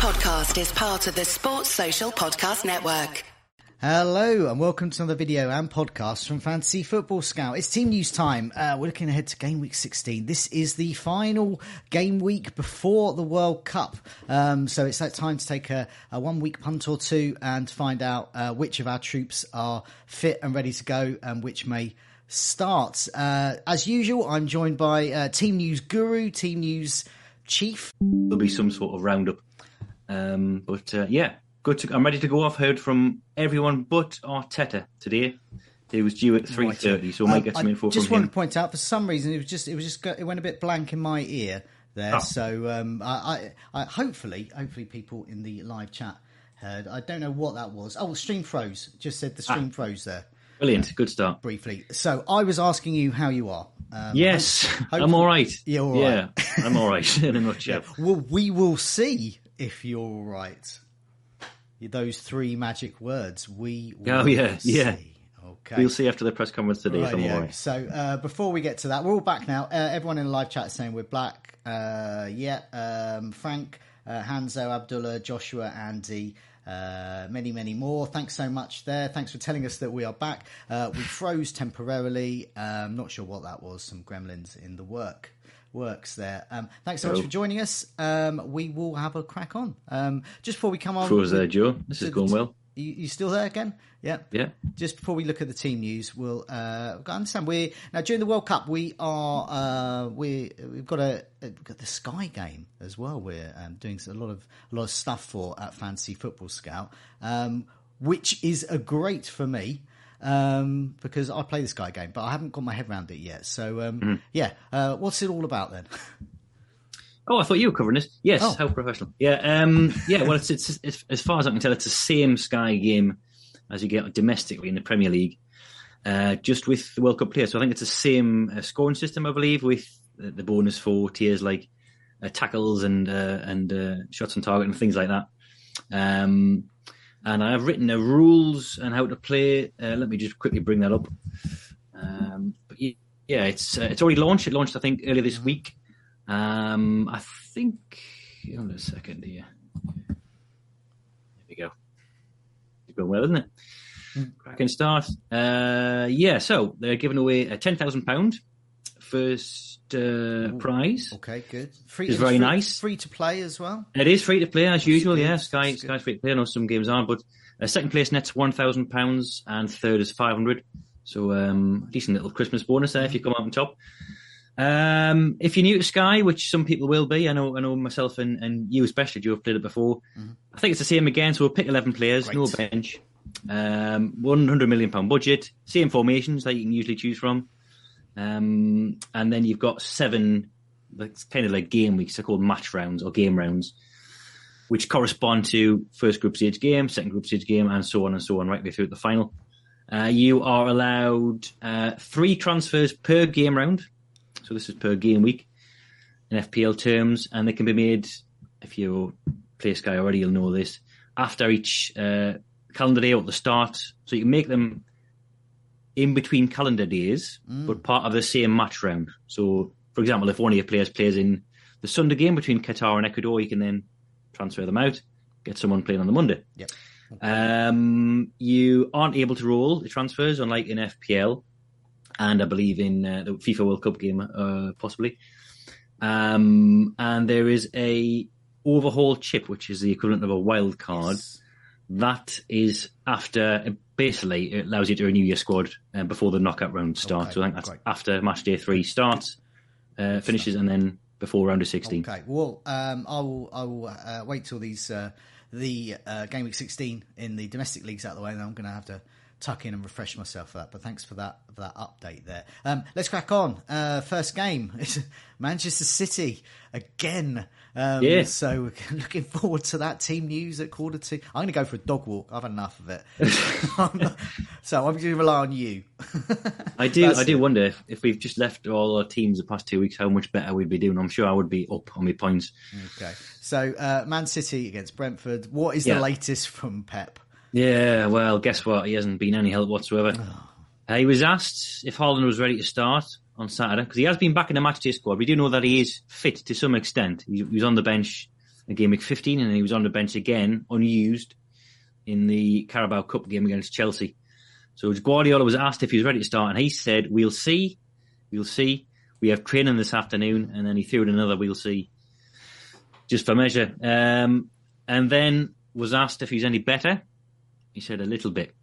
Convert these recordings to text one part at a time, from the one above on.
podcast is part of the Sports Social Podcast Network. Hello and welcome to another video and podcast from Fantasy Football Scout. It's team news time. Uh, we're looking ahead to game week 16. This is the final game week before the World Cup. Um, so it's that time to take a, a one week punt or two and find out uh, which of our troops are fit and ready to go and which may start. Uh, as usual, I'm joined by uh, team news guru, team news chief. There'll be some sort of roundup. Um, but uh, yeah, good. To, I'm ready to go off. Heard from everyone but Arteta today. He was due at three thirty, so we might Um, get some I info just from wanted him. to point out for some reason it was just it was just it went a bit blank in my ear there. Oh. So um, I, I, I hopefully hopefully people in the live chat heard. I don't know what that was. Oh, stream froze. Just said the Ah. stream froze there Brilliant, good start. briefly. So I was asking you how you are. Um, Yes, I'm all right. You're all yeah, right. I'm all right in a nutshell. Well, we will see if you're all right. Those three magic words. We will Oh, yeah, see. yeah. Okay. We'll see after the press conference today if I'm all Rightio. right. So uh, before we get to that, we're all back now. Uh, everyone in the live chat is saying we're black. Uh, yeah, um, Frank, uh, Hanzo, Abdullah, Joshua, Andy, uh, many, many more. Thanks so much there. Thanks for telling us that we are back. Uh, we froze temporarily. Um, not sure what that was. Some gremlins in the work works there. Um, thanks so much Oh. for joining us. Um, we will have a crack on. Um, just before we come on, Froze there, Joe. This is going well. You, you still there again? Yeah. Yeah. Just before we look at the team news, we'll uh, we've got to understand we now during the World Cup we are uh, we we've got a we've got the Sky game as well. We're um, doing a lot of a lot of stuff for at Fantasy Football Scout, um, which is a great for me. Um, because I play this Sky game, but I haven't got my head around it yet. So, um, Mm-hmm. yeah, uh, what's it all about then? Oh, I thought you were covering this. Yes, Oh. how professional. Yeah, um, yeah. Well, it's, it's, it's as far as I can tell, it's the same Sky game as you get domestically in the Premier League, uh, just with the World Cup players. So I think it's the same uh, scoring system, I believe, with the, the bonus for tiers like uh, tackles and uh, and uh, shots on target and things like that. Um, and I have written the rules and how to play. Uh, let me just quickly bring that up. Um, but y- yeah, it's uh, it's already launched. It launched, I think, earlier this week. Um, I think. Hold on a second here. There we go. It's going well, isn't it? Cracking start. Uh, yeah, so they're giving away a ten thousand pound first uh, prize. Okay, good. Free, It's very free- nice. Free to play as well. It is free to play as usual. good, Yeah, that's Sky good. Free to play. I know some games aren't, but uh, second place nets one thousand pounds and third is five hundred. So um, decent little Christmas bonus there if you come out on top. Um, if you're new to Sky, which some people will be, I know, I know myself and, and you especially, you have played it before. I think it's the same again. So we'll pick eleven players, no bench, um, one hundred million pound budget, same formations that you can usually choose from, um, and then you've got seven. That's kind of like game weeks. They're called match rounds or game rounds which correspond to first group stage game, second group stage game, and so on and so on, right way through the final. Uh, you are allowed uh, three transfers per game round. So this is per game week in FPL terms, and they can be made, if you play Sky already, you'll know this, after each uh, calendar day or at the start. So you can make them in between calendar days, but part of the same match round. So, for example, if one of your players plays in the Sunday game between Qatar and Ecuador, you can then transfer them out, get someone playing on the Monday. Yep. Um, you aren't able to roll the transfers, unlike in FPL, and I believe in uh, the FIFA World Cup game, uh, possibly. Um, and there is a overhaul chip, which is the equivalent of a wild card. That is after basically it allows you to renew your squad uh, before the knockout round starts. Okay, so I think that's great. after match day three starts, uh, finishes, and then before round of sixteen. Okay. Well, um, I will. I will uh, wait till these uh, the uh, game week sixteen in the domestic leagues out of the way, and I'm going to have to tuck in and refresh myself for that. But thanks for that for that update there. Um, let's crack on. Uh, first game is Manchester City again. Um, Yeah. So looking forward to that team news at quarter two. I'm going to go for a dog walk. I've had enough of it. so I'm going to rely on you. I do. That's I do it. wonder if, if we've just left all our teams the past two weeks, how much better we'd be doing. I'm sure I would be up on my points. Okay. So uh, Man City against Brentford. What is Yeah. the latest from Pep? Yeah. Well, guess what? He hasn't been any help whatsoever. Uh, he was asked if Haaland was ready to start on Saturday because he has been back in the matchday squad. We do know that he is fit to some extent. He, he was on the bench in game week 15, and he was on the bench again, unused, in the Carabao Cup game against Chelsea. So Guardiola was asked if he was ready to start, and he said, "We'll see, we'll see. We have training this afternoon," and then he threw in another, "We'll see," just for measure. Um, and then was asked if he's any better. He said a little bit.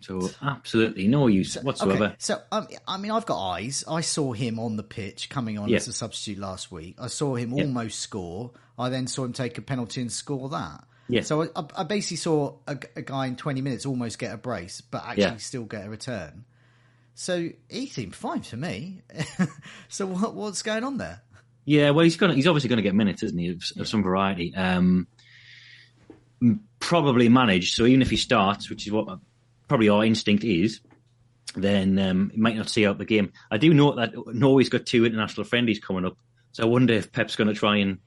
So absolutely no use whatsoever. Okay, so um, I mean, I've got eyes. I saw him on the pitch coming on Yeah. as a substitute last week. I saw him Yeah. almost score. I then saw him take a penalty and score that. Yeah. So I, I basically saw a, a guy in 20 minutes almost get a brace, but actually Yeah. still get a return. So he seemed fine to me. so what, what's going on there? Yeah, well, he's going. He's obviously going to get minutes, isn't he, of, of some variety. Um, probably managed. So even if he starts, which is what probably our instinct is, then um, he might not see out the game. I do know that Norway's got two international friendlies coming up, so I wonder if Pep's going to try and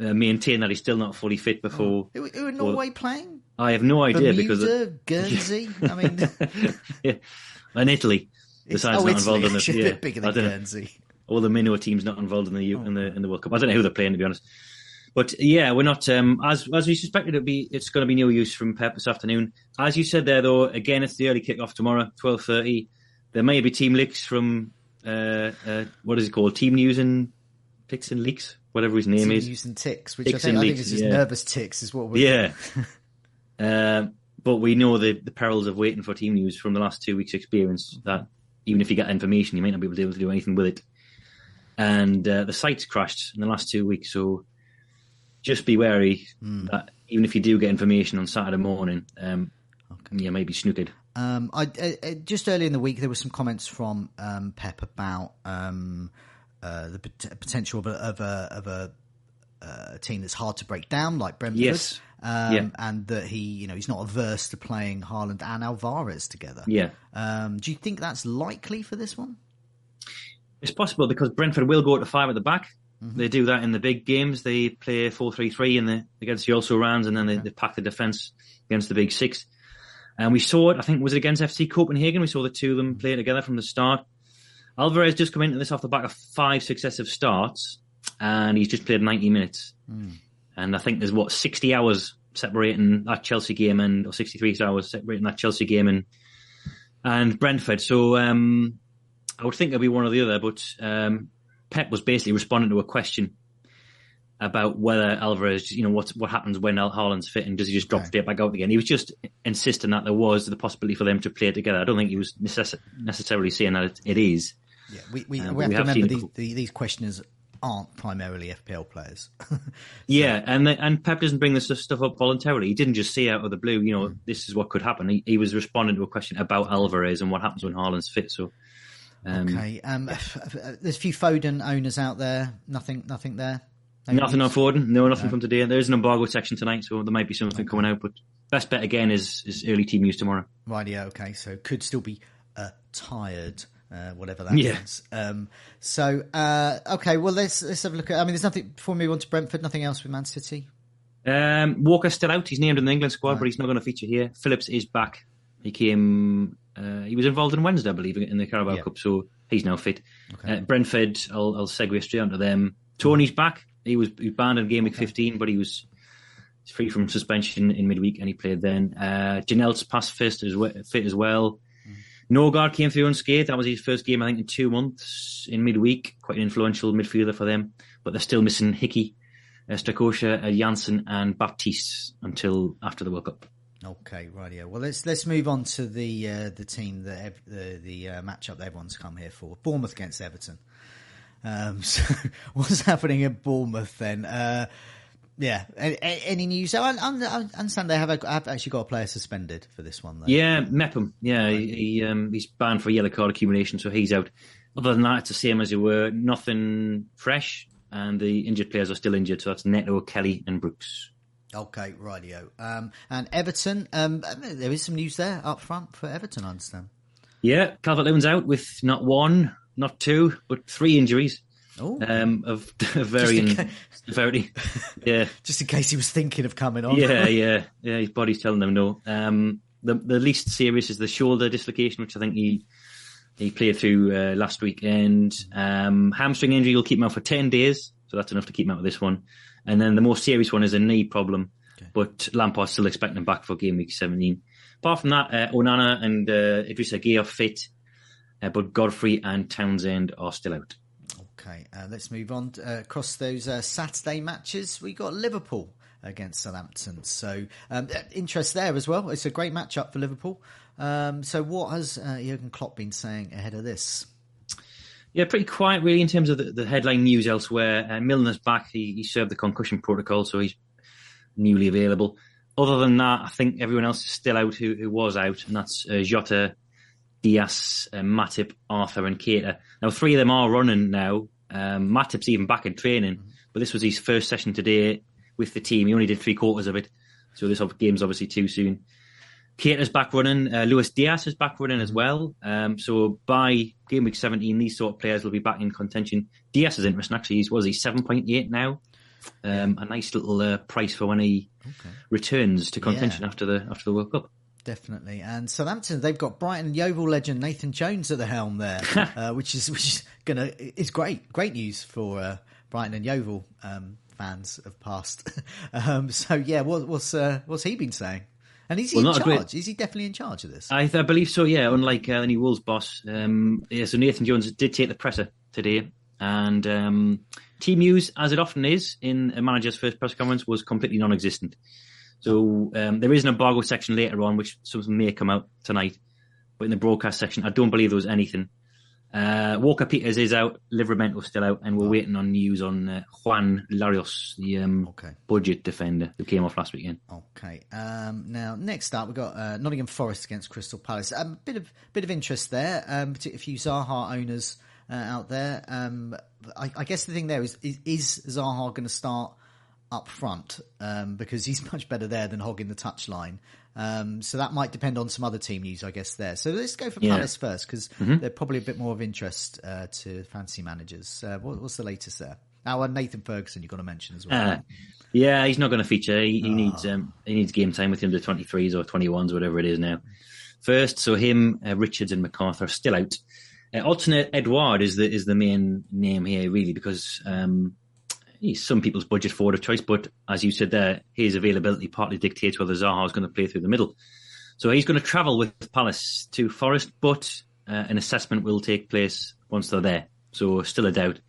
uh, maintain that he's still not fully fit before. Who, who are Norway playing? I have no idea Bermuda, because Guernsey. I mean, yeah, and Italy. The side's oh, not Italy, involved in the yeah, bigger I than don't know. Guernsey. all the minnow teams not involved in the in the in the World Cup. I don't know who they're playing to be honest. But yeah, we're not um, as as we suspected it'd be. It's going to be no use from Pep this afternoon. As you said there, though, again it's the early kick-off tomorrow, twelve thirty. There may be team leaks from uh, uh, what is it called? Team news and ticks and leaks, whatever his name is. Team is. using ticks, which Ticks I think, and I think leaks, is just yeah. nervous ticks, is what we're Yeah. um, but we know the, the perils of waiting for team news from the last two weeks' experience that even if you get information, you might not be able to, able to do anything with it. And uh, the site's crashed in the last two weeks, so just be wary that even if you do get information on Saturday morning, um, you may be snookered. Um, I, uh, uh, just early in the week, there were some comments from um, Pep about um, uh, the pot- potential of a, of a, of a, uh, team that's hard to break down, like Brentford. Yes. Um, Yeah. And that he, you know, he's not averse to playing Haaland and Alvarez together. Yeah. Um, do you think that's likely for this one? It's possible because Brentford will go to five at the back. They do that in the big games. They play 4-3-3 in the against the also rounds, and then they, they pack the defence against the big six. And we saw it. I think was it against FC Copenhagen. We saw the two of them play together from the start. Alvarez just come into this off the back of five successive starts, and he's just played 90 minutes. And I think there's what 60 hours separating that Chelsea game and or 63 hours separating that Chelsea game and and Brentford. So um, I would think it'll be one or the other, but um, Pep was basically responding to a question about whether Alvarez, you know, what what happens when Al Haaland's fit and does he just drop Okay. straight back out again? He was just insisting that there was the possibility for them to play together. I don't think he was necess- necessarily saying that it, it is. Yeah, we, we, Um, we have we to remember these, the, these questioners aren't primarily FPL players. Yeah, and the, and Pep doesn't bring this stuff up voluntarily. He didn't just say out of the blue, you know, this is what could happen. He, he was responding to a question about Alvarez and what happens when Haaland's fit. So, um, okay. Um, there's a few Foden owners out there. Nothing, nothing there. No Nothing on? Foden. No, nothing from today. There is an embargo section tonight, so there might be something coming out. But best bet again is is early team news tomorrow. Right, yeah, okay. So could still be uh, tired, uh, whatever that Yeah. means. Um, so uh, okay, well let's let's have a look at. I mean, there's nothing before we move on to Brentford. Nothing else with Man City. Um, Walker's still out. He's named in the England squad, but he's not going to feature here. Phillips is back. He came. Uh, he was involved in Wednesday, I believe, in the Carabao Yeah. Cup, so he's now fit. Uh, Brentford, I'll, I'll segue straight onto them. Toney's back. He was, he was banned in game week 15, but he was free from suspension in midweek, and he played then. Uh, Janelt's pass fist is we- fit as well. Norgaard came through unscathed. That was his first game, I think, in two months in midweek. Quite an influential midfielder for them, but they're still missing Hickey, uh, Strakosha, uh, Janssen, and Baptiste until after the World Cup. Okay, right. Yeah. Well, let's let's move on to the uh, the team that ev- the the uh, matchup that everyone's come here for. Bournemouth against Everton. Um, so what's happening at Bournemouth then? Uh, yeah. A- a- any news? I, I, I understand they have, a, have actually got a player suspended for this one. Though. Yeah, Mepham. Yeah, he, he, um, he's banned for yellow card accumulation, so he's out. Other than that, it's the same as they were. Nothing fresh, and the injured players are still injured. So that's Neto, Kelly, and Brooks. Okay, rightio. Um, and Everton, um, there is some news there up front for Everton, I understand. Yeah, Calvert Lewin's out with not one, not two, but three injuries Oh, um, of varying ca- severity. Yeah, just in case he was thinking of coming on. yeah, yeah, yeah. His body's telling them no. Um, the the least serious is the shoulder dislocation, which I think he he played through uh, last weekend. Um, hamstring injury will keep him out for ten days, so that's enough to keep him out of this one. And then the more serious one is a knee problem, okay. but Lampard's still expecting him back for game week 17. Apart from that, uh, Onana and uh, Idrissa Gueye are fit, uh, but Godfrey and Townsend are still out. Okay, uh, let's move on uh, across those uh, Saturday matches. We got Liverpool against Southampton, so um, interest there as well. It's a great matchup for Liverpool. Um, so, what has uh, Jurgen Klopp been saying ahead of this? Yeah, pretty quiet really in terms of the, the headline news elsewhere. Uh, Milner's back; he, he, served the concussion protocol, so he's newly available. Other than that, I think everyone else is still out who, who was out, and that's uh, Jota, Diaz, uh, Matip, Arthur, and Keita. Now, three of them are running now. Um, Matip's even back in training, but this was his first session today with the team. He only did three quarters of it, so this game's obviously too soon. Keita's back running. Uh, Luis Diaz is back running as well. Um, so by game week 17, these sort of players will be back in contention. Diaz is interesting, actually. He's, was he 7.8 now? Um, a nice little uh, price for when he okay. returns to contention yeah. after the after the World Cup. Definitely, and Southampton they've got Brighton Yeovil legend Nathan Jones at the helm there, uh, which is which is gonna is great great news for uh, Brighton and Yeovil um, fans of past. um, so yeah, what, what's uh, what's he been saying? And is he well, in charge? Great... Is he definitely in charge of this? I, I believe so. Yeah, unlike uh, any Wolves boss. Um, yeah, so Nathan Jones did take the presser today, and um, team news, as it often is in a manager's first press conference, was completely non-existent. So um, there is an embargo section later on, which something may come out tonight. But in the broadcast section, I don't believe there was anything. Uh, Walker Peters is out, Livramento still out, and we're oh. waiting on news on uh, Juan Larios, the um, okay. budget defender who came off last weekend. Okay. Um, now, next up, we've got uh, Nottingham Forest against Crystal Palace. A um, bit of bit of interest there, um, particularly a few Zaha owners uh, out there. Um, I, I, guess the thing there is, is, is Zaha going to start up front um, because he's much better there than hogging the touchline. Um, so that might depend on some other team news, I guess. There. So let's go for yeah. Palace first because mm-hmm. they're probably a bit more of interest uh, to fancy managers. Uh, what, what's the latest there? Now, uh, Nathan Ferguson, you've got to mention as well. Uh, yeah, he's not going to feature. He, he oh. needs um, he needs game time with the under twenty threes or twenty ones, whatever it is now. First, so him, uh, Richards, and McArthur are still out. Uh, Odsonne Edouard is the is the main name here, really, because um, some people's budget forward of choice, but as you said there, his availability partly dictates whether Zaha is going to play through the middle. So he's going to travel with Palace to Forest, but uh, an assessment will take place once they're there. So still a doubt.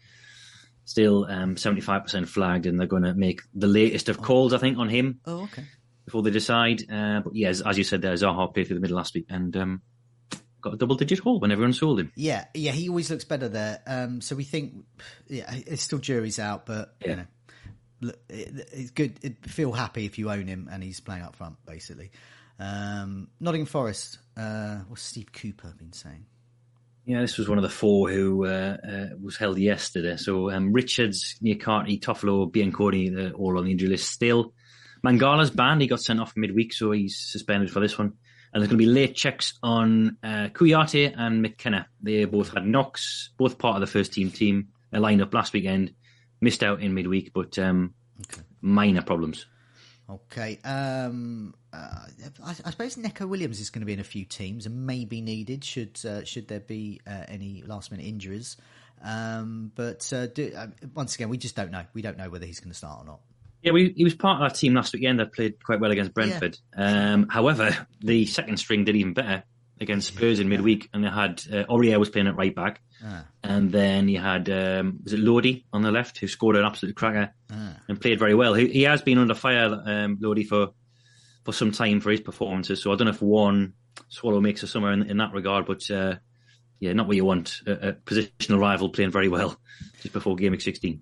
Still um, 75% flagged, and they're going to make the latest of calls, I think, on him. Oh, okay. Before they decide. Uh, but yeah, as, as, you said there, Zaha played through the middle last week, and um, got a double digit haul when everyone sold him. Yeah, yeah, he always looks better there. Um, so we think, yeah, it's still jury's out, but yeah. you know, look, it, it's good. It, feel happy if you own him and he's playing up front, basically. Um, Nottingham Forest. Uh, what's Steve Cooper been saying? Yeah, this was one of the four who uh, uh, was held yesterday. So um, Richards, Niakhaté, Toffolo, Biancone, all on the injury list still. Mangala's banned. He got sent off midweek, so he's suspended for this one. And there's going to be late checks on uh, Kouyaté and McKenna. They both had knocks, both part of the first team team uh, lined up last weekend. Missed out in midweek, but um, okay. minor problems. Okay. Um, uh, I, I, suppose Neco Williams is going to be in a few teams and may be needed should uh, should there be uh, any last minute injuries. Um, but uh, do, uh, once again, we just don't know. We don't know whether he's going to start or not. Yeah, we, he was part of our team last weekend that played quite well against Brentford. Yeah. Um, however, the second string did even better against Spurs in midweek, and they had uh, Aurier was playing at right back, ah. and then you had um, was it Lodi on the left who scored an absolute cracker ah. and played very well. He, he has been under fire, um, Lodi, for for some time for his performances. So I don't know if one Swallow makes a summer in, in that regard, but uh, yeah, not what you want. A, a positional rival playing very well just before game week 16.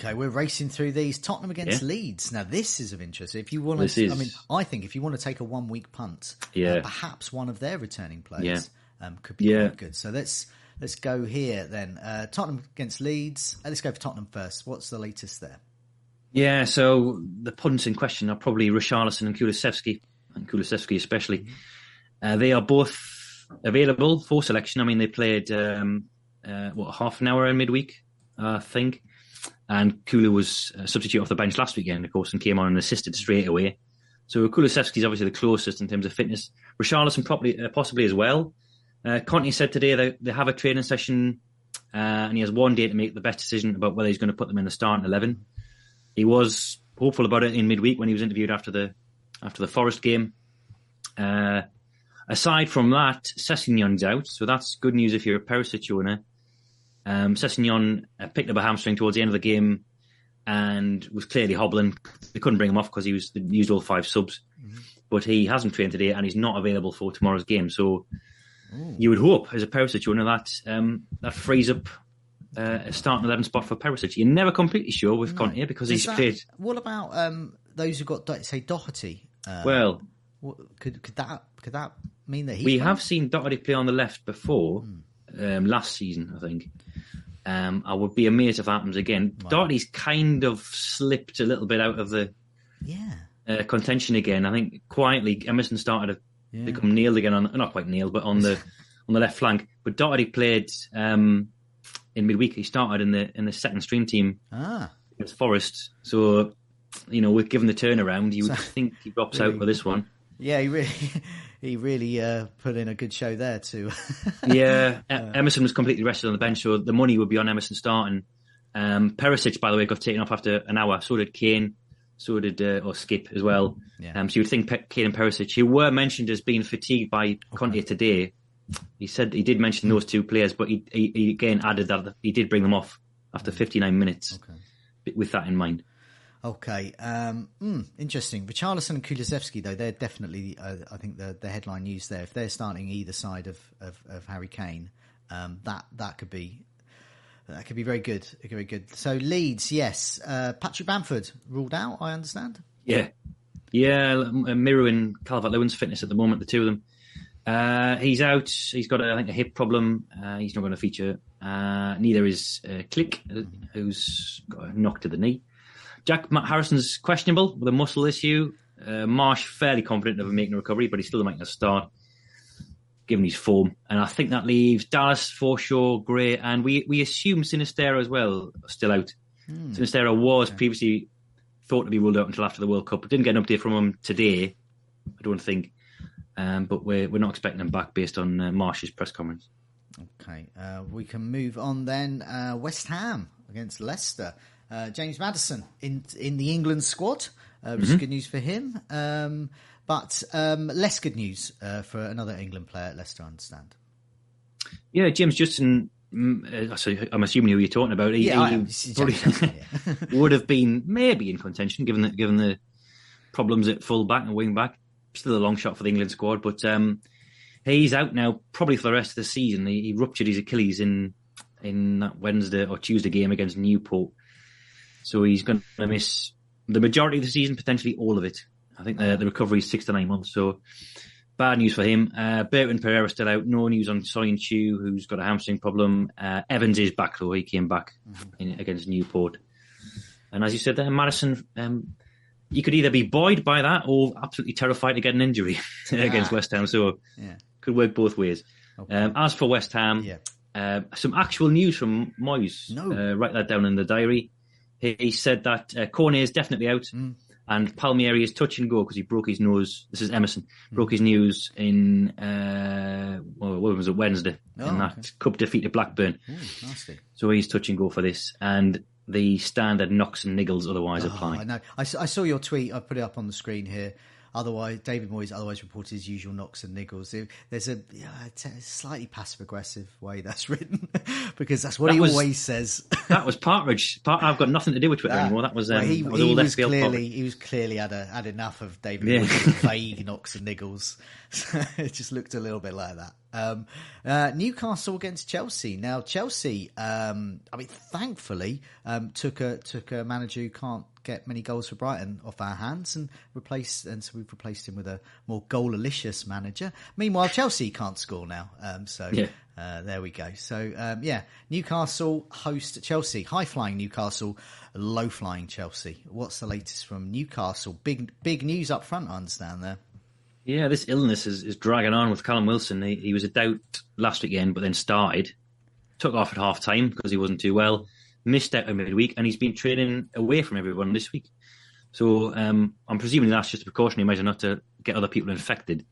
Okay, we're racing through these. Tottenham against yeah. Leeds. Now, this is of interest. If you want to, I mean, I think if you want to take a one week punt, uh, yeah. Uh, perhaps one of their returning players yeah. um, could be yeah. quite good. So let's let's go here then. Uh, Tottenham against Leeds. Uh, let's go for Tottenham first. What's the latest there? Yeah, so the punts in question are probably Richarlison and Kulusevski, and Kulusevski especially. Uh, they are both available for selection. I mean, they played um, uh, what half an hour in midweek, I think, and Kulu was a substitute off the bench last weekend, of course, and came on and assisted straight away. So Kulusevski is obviously the closest in terms of fitness. Richarlison probably uh, possibly as well. Uh, Conte said today that they have a training session, uh, and he has one day to make the best decision about whether he's going to put them in the starting eleven. He was hopeful about it in midweek when he was interviewed after the after the Forest game. Uh, aside from that, Sessegnon's out, so that's good news if you're a Perisic owner. Um, uh, picked up a hamstring towards the end of the game and was clearly hobbling. They couldn't bring him off because he was used all five subs, but he hasn't trained today and he's not available for tomorrow's game. So you would hope, as a Perisic owner, that um, that frees up uh, a starting eleven spot for Perisic. You're never completely sure with Conte because he's that- played What about um, those who got say Doherty? Uh, well. what, could could that could that mean that he? We have seen Doherty play on the left before, Hmm. Um, last season, I think. Um, I would be amazed if that happens again. Doherty's kind of slipped a little bit out of the Yeah. uh, contention again. I think quietly Emerson started to become nailed again on not quite nailed, but on the on the left flank. But Doherty played um, in midweek. He started in the in the second stream team Ah. against Forest. So you know, with given the turnaround, you would think he drops out for this one. Yeah, he really, he really uh, put in a good show there too. Yeah, E- Emerson was completely rested on the bench, so the money would be on Emerson starting. Um, Perisic, by the way, got taken off after an hour. So did Kane. So did uh, or Skipp as well. Yeah. Um, so you'd think Pe- Kane and Perisic, who were mentioned as being fatigued by Conte today. He said he did mention those two players, but he, he, he again added that he did bring them off after 59 minutes. With that in mind. Okay, um, mm, interesting. Richarlison and Kulusevski, though, they're definitely, uh, I think, the, the headline news there. If they're starting either side of, of, of Harry Kane, um, that that could be that could be very good. Be good. So Leeds, yes, uh, Patrick Bamford ruled out. I understand. Yeah, yeah. uh, Mirroring Calvert Lewin's fitness at the moment, the two of them. Uh, he's out. He's got, I think, a hip problem. Uh, he's not going to feature. Uh, neither is Klich, who's got a knock to the knee. Jack Matt Harrison's questionable with a muscle issue. Uh, Marsh fairly confident of making a recovery, but he's still making a start, given his form. And I think that leaves Dallas, Forshaw, Gray, and we we assume Sinisterra as well still out. Sinisterra was previously thought to be ruled out until after the World Cup. Didn't get an update from him today, I don't think. Um, but we're we're not expecting him back based on uh, Marsh's press conference. Okay, uh, we can move on then. Uh, West Ham against Leicester. Uh, James Maddison in in the England squad, uh, which is good news for him. Um, but um, less good news uh, for another England player at Leicester, I understand. Yeah, James Justin. mm, uh, I'm assuming who you're talking about. He, Yeah, he am. This is probably Justin, yeah. would have been maybe in contention given the given the problems at full back and wing back. Still a long shot for the England squad, but um, he's out now probably for the rest of the season. He, he ruptured his Achilles in in that Wednesday or Tuesday game against Newport, so he's going to miss the majority of the season, potentially all of it. I think the, the recovery is six to nine months. So bad news for him. Uh, Burton Pereira still out. No news on Soyuncu, who's got a hamstring problem. Uh, Evans is back though. He came back in, against Newport. And as you said there, Maddison, um, you could either be buoyed by that or absolutely terrified to get an injury against West Ham. So Yeah. could work both ways. Um, as for West Ham, Yeah. uh, some actual news from Moyes. No. Uh, write that down in the diary. He, he said that uh, Cornet is definitely out, Mm. and Palmieri is touch and go because he broke his nose. This is Emerson Mm. broke his nose in uh, well, what was it Wednesday Oh, in that cup defeat at Blackburn. Ooh, nasty. So he's touch and go for this, and the standard knocks and niggles otherwise Oh, apply. I know. I saw your tweet. I put it up on the screen here. Otherwise, David Moyes otherwise reported his usual knocks and niggles. There's a, it's a slightly passive aggressive way that's written because that's what That he was- always says. that was Partridge. Part, I've got nothing to do with Twitter anymore. That was, um, Well, he, that was he all was clearly Partridge. he was clearly had a, had enough of David Yeah. Moyes' vague knocks and niggles. it just looked a little bit like that. Um, uh, Newcastle against Chelsea. Now Chelsea, um, I mean, thankfully, um, took a took a manager who can't get many goals for Brighton off our hands and replace, and so we've replaced him with a more goal-alicious manager. Meanwhile, Chelsea can't score now, um, so Yeah. Uh, there we go. So um, yeah, Newcastle host Chelsea. High flying Newcastle, low flying Chelsea. What's the latest from Newcastle? Big big news up front. I understand there. Yeah, this illness is, is dragging on with Callum Wilson. He, he was a doubt last weekend, but then started, took off at half time because he wasn't too well, missed out a midweek, and he's been training away from everyone this week. So um, I'm presuming that's just a precautionary measure not to get other people infected.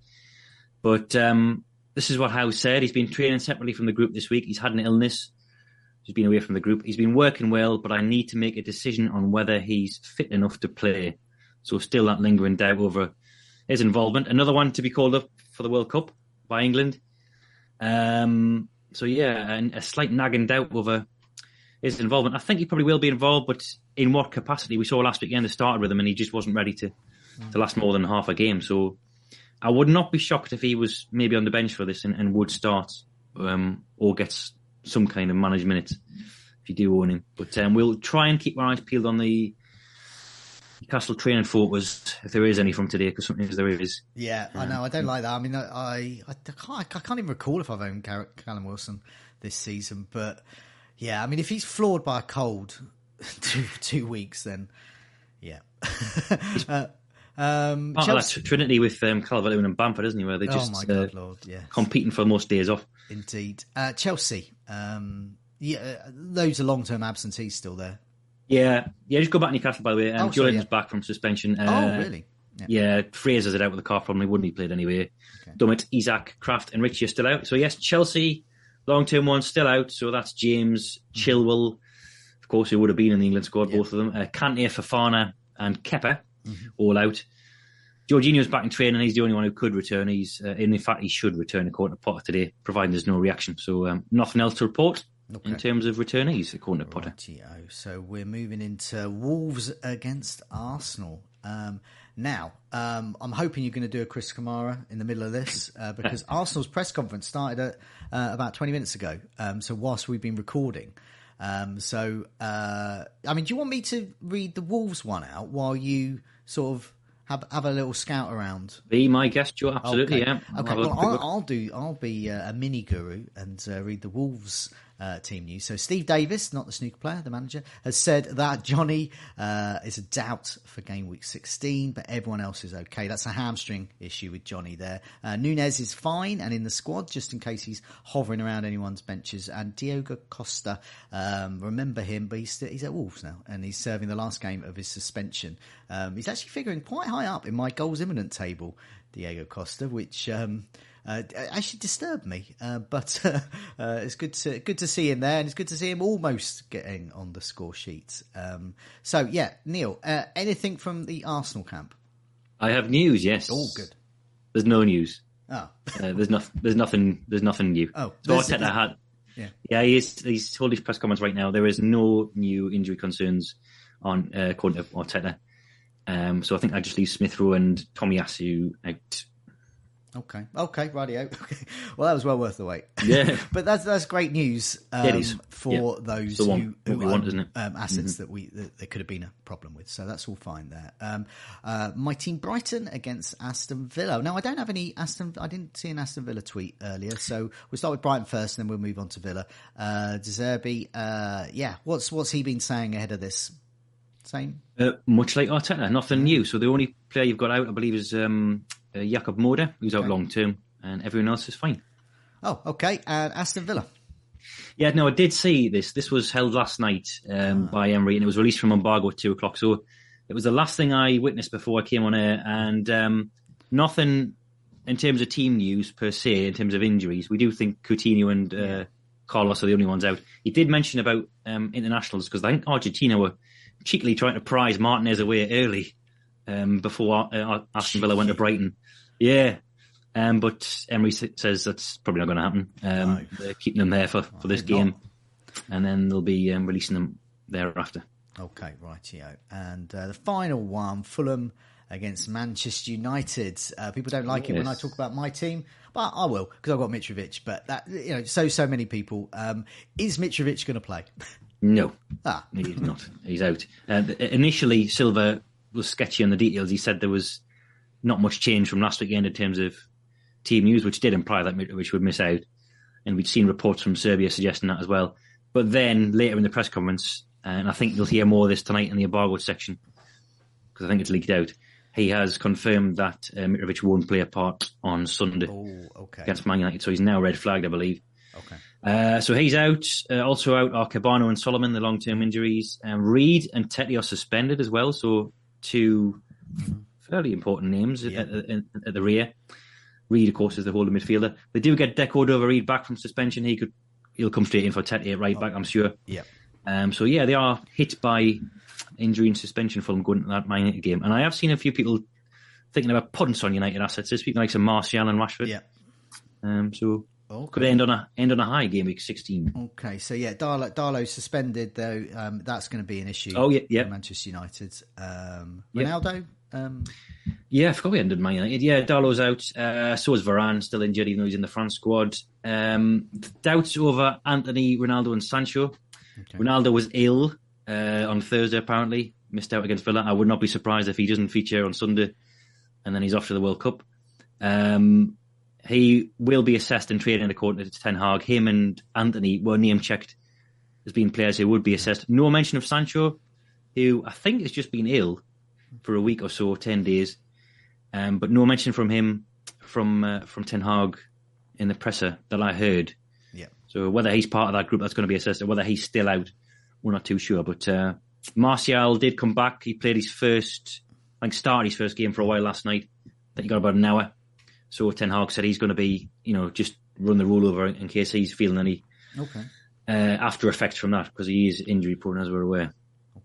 But um, this is what Howe said. He's been training separately from the group this week. He's had an illness. He's been away from the group. He's been working well, but I need to make a decision on whether he's fit enough to play. So still that lingering doubt over his involvement. Another one to be called up for the World Cup by England. Um, so yeah, and a slight nagging doubt over his involvement. I think he probably will be involved, but in what capacity? We saw last weekend they started with him, and he just wasn't ready to to last more than half a game. So I would not be shocked if he was maybe on the bench for this and, and would start um, or gets some kind of managed minutes if you do own him. But um, we'll try and keep our eyes peeled on the Castle training photos if there is any from today, because sometimes there is. Yeah, I know. I don't like that. I mean, I I, I can't I can't even recall if I've owned Callum Wilson this season, but yeah, I mean, if he's floored by a cold two two weeks, then yeah. uh, um, Part of that Trinity with um, Calvert-Lewin and Bamford, isn't he? Where they're oh just uh, God, Lord, yeah, competing for most days off. indeed. Uh, Chelsea, um, yeah, uh, loads of long term absentees still there. Yeah, yeah. Just go back to Newcastle, by the way. Um, Oh, yeah. back from suspension. oh, Uh, really? Yeah, Fraser's it out with a calf problem. He wouldn't be played anyway. Dummett, Isak, Krafth, and Ritchie are still out. So yes, Chelsea long term ones still out. So that's James Mm-hmm. Chilwell, of course, who would have been in the England squad, both of them. Uh, Kante, Fofana, and Kepa, Mm-hmm. all out. Jorginho's back in training. He's the only one who could return. He's, uh, and in fact, he should return according to Potter today, providing there's no reaction. So um, nothing else to report in terms of returnees, according to Potter. Rightio. So we're moving into Wolves against Arsenal. Um, now, um, I'm hoping you're going to do a Chris Kamara in the middle of this uh, because Arsenal's press conference started at uh, about 20 minutes ago. Um, so whilst we've been recording, um, so uh, I mean, do you want me to read the Wolves one out while you sort of have have a little scout around? Be my guest, Joe. Absolutely, Okay. yeah. Okay. Well, I'll. I'll do. I'll be uh, a mini guru and uh, read the Wolves uh, team news. So Steve Davis, not the snooker player, the manager, has said that Johnny uh, is a doubt for game week 16, but everyone else is okay. That's a hamstring issue with Johnny there. Uh, Nunes is fine and in the squad just in case he's hovering around anyone's benches. And Diego Costa, um, remember him, but he's, he's at Wolves now and he's serving the last game of his suspension. Um, he's actually figuring quite high up in my goals imminent table. Diego Costa, which um, uh, actually disturbed me, uh, but uh, uh, it's good to good to see him there, and it's good to see him almost getting on the score sheet. Um, so yeah, Neil, uh, anything from the Arsenal camp? I have news. Yes. Oh, good. There's no news. Oh, Uh, there's nothing. There's nothing. There's nothing new. Oh, so Arteta had. yeah. Yeah, he's he's told his press comments right now. There is no new injury concerns on uh, according to Arteta. Um, so I think I just leave Smith Rowe and Tomiyasu out. Okay, okay, radio. Okay. Well, that was well worth the wait. Yeah. but that's that's great news um, It is. for Yeah. those who, who want, own, isn't it? Mm-hmm. Um, assets that we that there could have been a problem with. So that's all fine there. Um, uh, my team Brighton against Aston Villa. Now I don't have any Aston. I didn't see an Aston Villa tweet earlier, so we'll start with Brighton first, and then we'll move on to Villa. Uh, De Zerbi, uh, yeah, what's what's he been saying ahead of this? Same. Uh, much like Arteta, nothing new. So the only player you've got out, I believe, is um, uh, Jakob who's out long term, and everyone else is fine. Oh, okay. And Aston Villa. Yeah, no, I did see this. This was held last night um, Ah. by Emery, and it was released from embargo at two o'clock. So it was the last thing I witnessed before I came on air, and um, nothing in terms of team news per se. In terms of injuries, we do think Coutinho and uh, Carlos are the only ones out. He did mention about um, internationals because I think Argentina were cheekily trying to prize Martinez away early um, before uh, Aston Villa went to Brighton. Yeah. Um, but Emery says that's probably not going to happen. Um, They're keeping them there for, for this think not. game, and then they'll be um, releasing them thereafter. Okay, rightio. And uh, the final one, Fulham against Manchester United. Uh, people don't like it when I talk about my team, but I will because I've got Mitrovic. But that you know, so so many people. Um, is Mitrovic going to play? No, ah, he's not. He's out. Uh, initially, Silva was sketchy on the details. He said there was not much change from last weekend in terms of team news, which did imply that Mitrovic would miss out. and we'd seen reports from Serbia suggesting that as well. But then later in the press conference, and I think you'll hear more of this tonight in the embargo section because I think it's leaked out. He has confirmed that uh, Mitrovic won't play a part on Sunday Oh, okay. against Man United, so he's now red flagged, I believe. Okay. Uh, so he's out. Uh, also out are Kebano and Solomon, the long term injuries. Um, Reed and Tete are suspended as well. So two fairly important names Yeah. at, at, at the rear. Reed, of course, is the holding midfielder. They do get Deco over Reed back from suspension. He could he'll come straight in for at right back, I'm sure. Yeah. Um, so yeah, they are hit by injury and suspension for them going into that Man United game. And I have seen a few people thinking about punts on United assets. There's people like some Martial and Rashford. Yeah. Um, so Okay. could end on a end on a high game week 16. Okay, so yeah, Dalot, Dalot suspended though. Um, that's going to be an issue. Oh, yeah, yeah. for Manchester United. Um, Yeah. Ronaldo. Um, Yeah, I forgot we ended Man United. Yeah, Dalot's out. Uh, so is Varane, still injured, even though he's in the France squad. Um, doubts over Antony, Ronaldo, and Sancho. Ronaldo was ill uh, on Thursday, apparently. Missed out against Villa. I would not be surprised if he doesn't feature on Sunday and then he's off to the World Cup. Um, he will be assessed in training according to Ten Hag. Him and Antony were name checked as being players who would be assessed. No mention of Sancho, who I think has just been ill for a week or so, 10 days. Um, but no mention from him from uh, from Ten Hag in the presser that I heard. yeah. So whether he's part of that group that's going to be assessed or whether he's still out, we're not too sure. But uh, Martial did come back. He played his first, I think, started his first game for a while last night. I think he got about an hour. So Ten Hag said he's going to be, you know, just run the rule over in case he's feeling any Okay. uh, after effects from that because he is injury prone, as we're aware.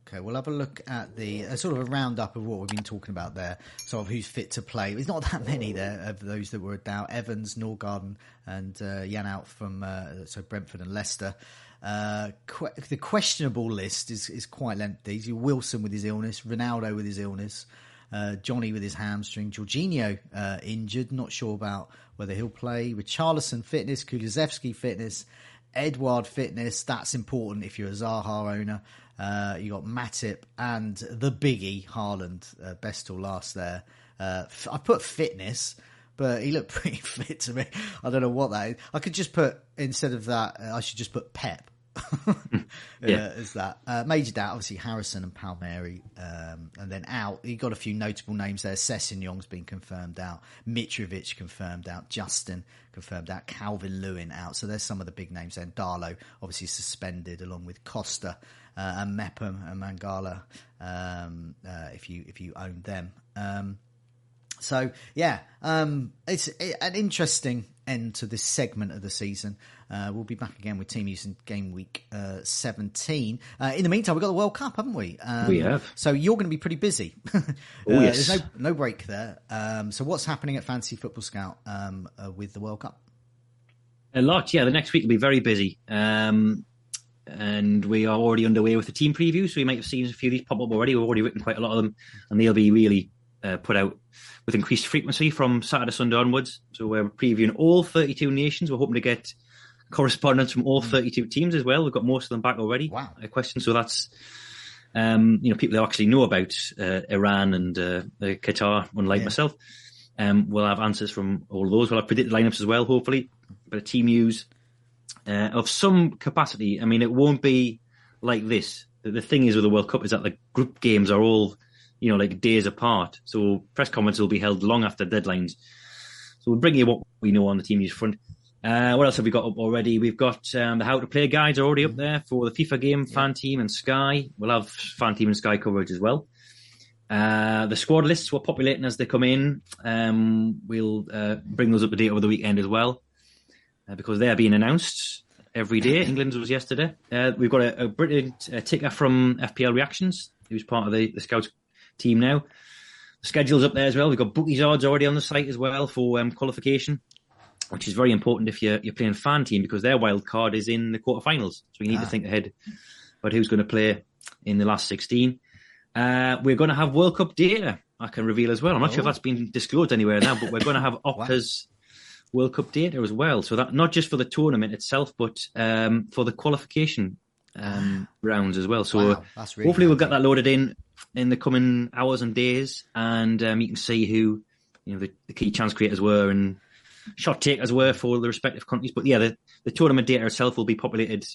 Okay, we'll have a look at the uh, sort of a roundup of what we've been talking about there. Sort of who's fit to play. There's not that many there of those that were a doubt. Evans, Norgarden, and uh, Jan out from uh, so Brentford and Leicester. Uh, que- the questionable list is is quite lengthy. Wilson with his illness, Ronaldo with his illness, uh, Johnny with his hamstring, Jorginho uh, injured. Not sure about whether he'll play. Richarlison fitness, Kulusevski fitness, Edouard fitness. That's important if you're a Zaha owner. Uh, you got Matip and the biggie Haaland, uh, best till last there. Uh, I put fitness, but he looked pretty fit to me. I don't know what that is. I could just put instead of that. I should just put Pep. yeah, is that uh, major doubt? Obviously Harrison and Palmieri, um, and then out. You got a few notable names there. Sessegnon's been confirmed out. Mitrovic confirmed out. Justin confirmed out. Calvin Lewin out. So there's some of the big names. Then Dalot obviously suspended along with Costa uh, and Mepham and Mangala. Um, uh, if you if you own them. Um, so yeah, um, it's an interesting end to this segment of the season. Uh, we'll be back again with team news in game week uh, 17. Uh, in the meantime, we've got the World Cup, haven't we? Um, We have. So you're going to be pretty busy. Oh, Uh, yes. There's no, no break there. Um, so what's happening at Fantasy Football Scout um, uh, with the World Cup? A lot, yeah. The next week will be very busy. Um, and we are already underway with the team previews. So we might have seen a few of these pop up already. We've already written quite a lot of them, and they'll be really uh, put out with increased frequency from Saturday, Sunday onwards. So we're previewing all 32 nations. We're hoping to get correspondence from all 32 teams as well. We've got most of them back already. Wow. A question. So that's, um, you know, people who actually know about uh, Iran and uh, uh, Qatar, unlike Yeah. myself. Um, we'll have answers from all of those. We'll have predicted lineups as well, hopefully. But a team news uh, of some capacity. I mean, it won't be like this. The, the thing is with the World Cup is that the group games are all, you know, like days apart. So press conferences will be held long after deadlines. So we'll bring you what we know on the team news front. Uh, what else have we got up already? We've got um, the how to play guides are already up there for the FIFA game, Fan Team, and Sky. We'll have Fan Team and Sky coverage as well. Uh, the squad lists we're populating as they come in. Um, we'll uh, bring those up to date over the weekend as well uh, because they are being announced every day. England's was yesterday. Uh, we've got a, a brilliant uh, ticker from FPL Reactions, who's part of the, the Scouts team now. The schedule's up there as well. We've got bookies odds already on the site as well for um, qualification, which is very important if you're, you're playing fan team because their wild card is in the quarterfinals. So you need to think ahead about who's going to play in the last 16. Uh, we're going to have World Cup data. I can reveal as well. I'm not sure if that's been disclosed anywhere now, but we're going to have Opta's World Cup data as well. So that not just for the tournament itself, but um, for the qualification um, rounds as well. So Wow, really hopefully we'll get that loaded in in the coming hours and days, and um, you can see who you know the, the key chance creators were and shot takers were for the respective countries. But yeah, the, the tournament data itself will be populated,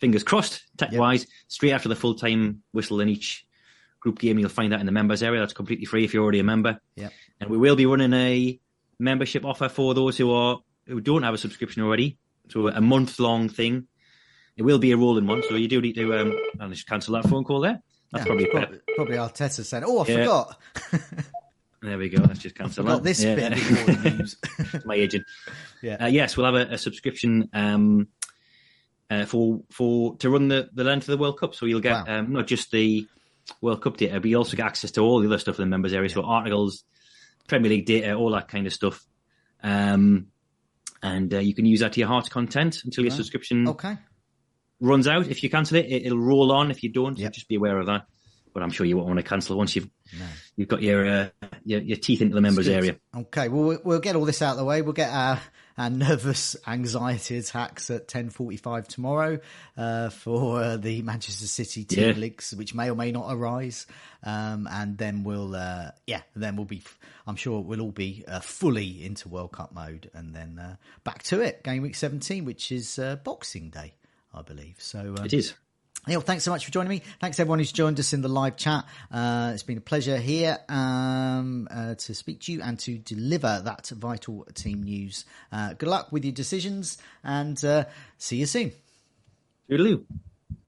fingers crossed, tech wise, straight after the full time whistle in each group game. You'll find that in the members area. That's completely free if you're already a member. Yeah. And we will be running a membership offer for those who are who don't have a subscription already. So a month long thing. It will be a rolling one, so you do need to um I'll just cancel that phone call there. That's Yeah, probably probably, probably Arteta saying, "Oh, I Yeah. forgot, There we go. Let's just cancel that. this Yeah. bit of news." my agent. Yeah. Uh, yes, we'll have a, a subscription um, uh, for for to run the, the length of the World Cup. So you'll get Wow. um, not just the World Cup data, but you also get access to all the other stuff in the members area. So articles, Premier League data, all that kind of stuff. Um, and uh, you can use that to your heart's content until your subscription okay, runs out. If you cancel it, it, it'll roll on. If you don't, Yep. just be aware of that. But I'm sure you won't want to cancel once you've you've got your, uh, your your teeth into the members area. okay. Well, we'll- get all this out of the way. We'll get our, our nervous anxiety attacks at ten forty-five tomorrow uh, for uh, the Manchester City team Yeah. leaks, which may or may not arise. Um, and then we'll, uh, yeah, then we'll be. I'm sure we'll all be uh, fully into World Cup mode, and then uh, back to it. Game week seventeen, which is uh, Boxing Day, I believe. So um, It is. Neil, thanks so much for joining me. Thanks everyone who's joined us in the live chat. Uh, it's been a pleasure here um, uh, to speak to you and to deliver that vital team news. Uh, good luck with your decisions and uh, see you soon. Toodaloo.